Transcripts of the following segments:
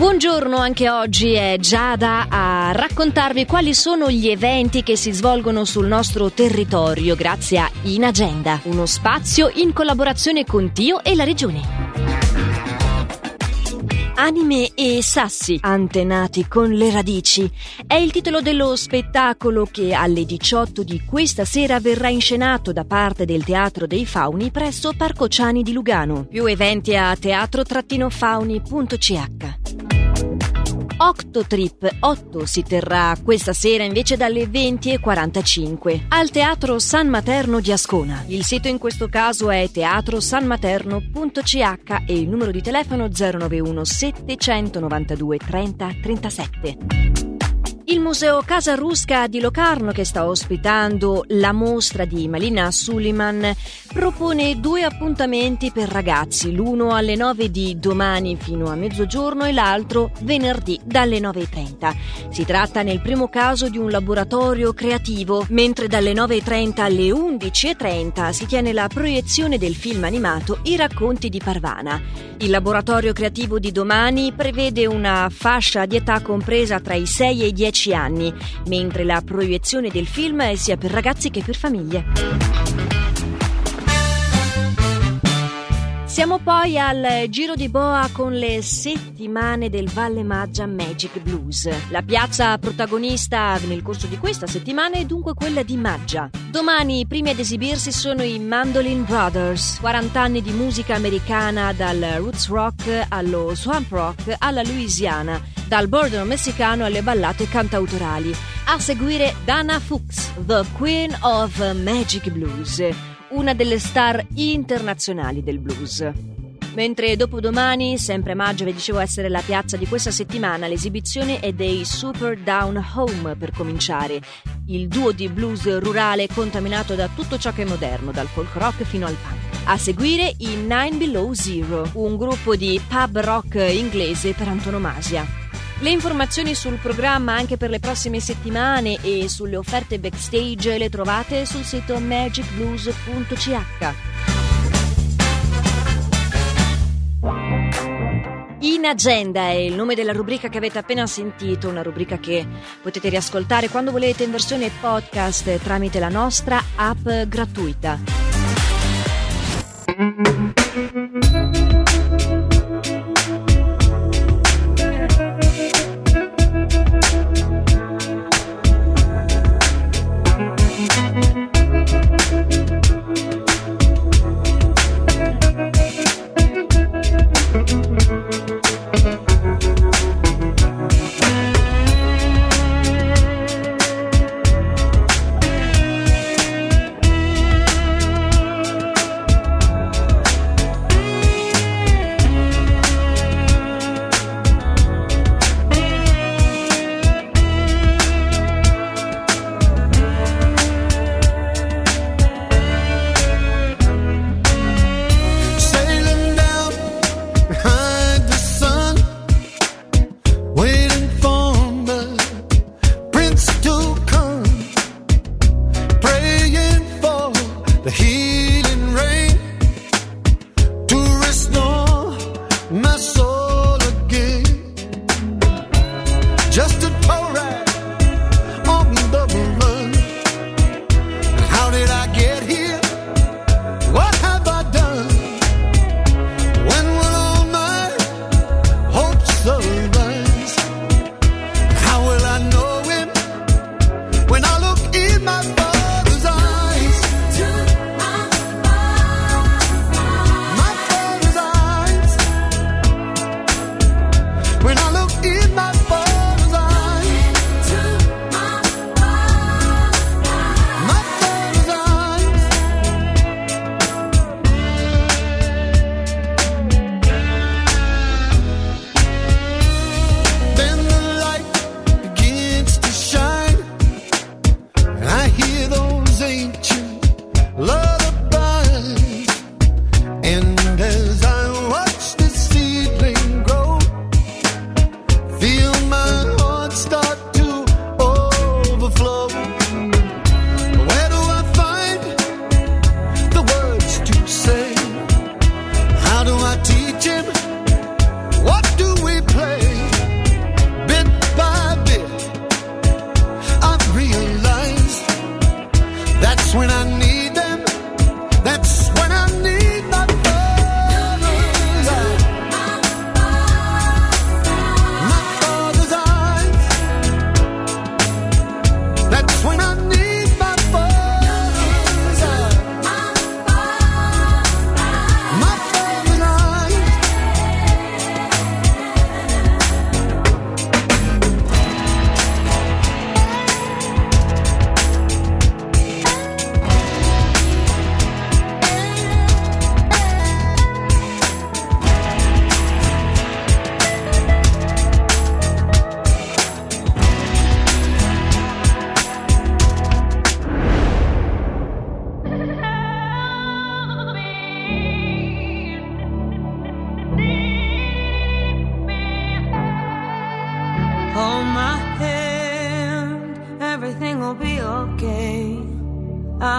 Buongiorno, anche oggi è Giada a raccontarvi quali sono gli eventi che si svolgono sul nostro territorio grazie a In Agenda, uno spazio in collaborazione con Tio e la Regione. Anime e sassi, antenati con le radici, è il titolo dello spettacolo che alle 18 di questa sera verrà inscenato da parte del Teatro dei Fauni presso Parco Ciani di Lugano. Più eventi a teatro-fauni.ch. Octotrip 8 si terrà questa sera invece dalle 20.45 al Teatro San Materno di Ascona. Il sito in questo caso è teatrosanmaterno.ch e il numero di telefono 091 792 30 37. Il Museo Casa Rusca di Locarno, che sta ospitando la mostra di Malina Suliman, propone due appuntamenti per ragazzi, l'uno alle 9 di domani fino a mezzogiorno e l'altro venerdì dalle 9.30. Si tratta nel primo caso di un laboratorio creativo, mentre dalle 9.30 alle 11.30 si tiene la proiezione del film animato I racconti di Parvana. Il laboratorio creativo di domani prevede una fascia di età compresa tra i 6 e i 10 10 anni, mentre la proiezione del film è sia per ragazzi che per famiglie. Siamo poi al Giro di Boa con le settimane del Valle Maggia Magic Blues. La piazza protagonista nel corso di questa settimana è dunque quella di Maggia. Domani i primi ad esibirsi sono i Mandolin Brothers, 40 anni di musica americana dal roots rock allo swamp rock alla Louisiana dal border messicano alle ballate cantautorali. A seguire Dana Fuchs, The Queen of Magic Blues, una delle star internazionali del blues. Mentre dopodomani, sempre maggio, vi dicevo essere la piazza di questa settimana, l'esibizione è dei Super Down Home per cominciare. Il duo di blues rurale contaminato da tutto ciò che è moderno, dal folk rock fino al punk. A seguire i Nine Below Zero, un gruppo di pub rock inglese per antonomasia. Le informazioni sul programma anche per le prossime settimane e sulle offerte backstage le trovate sul sito magicblues.ch. In Agenda è il nome della rubrica che avete appena sentito, una rubrica che potete riascoltare quando volete in versione podcast tramite la nostra app gratuita.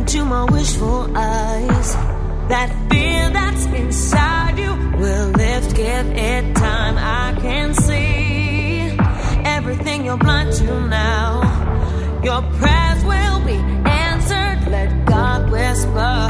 into my wishful eyes. That fear that's inside you will lift, give it time. I can see everything you're blind to now. Your prayers will be answered. Let God whisper.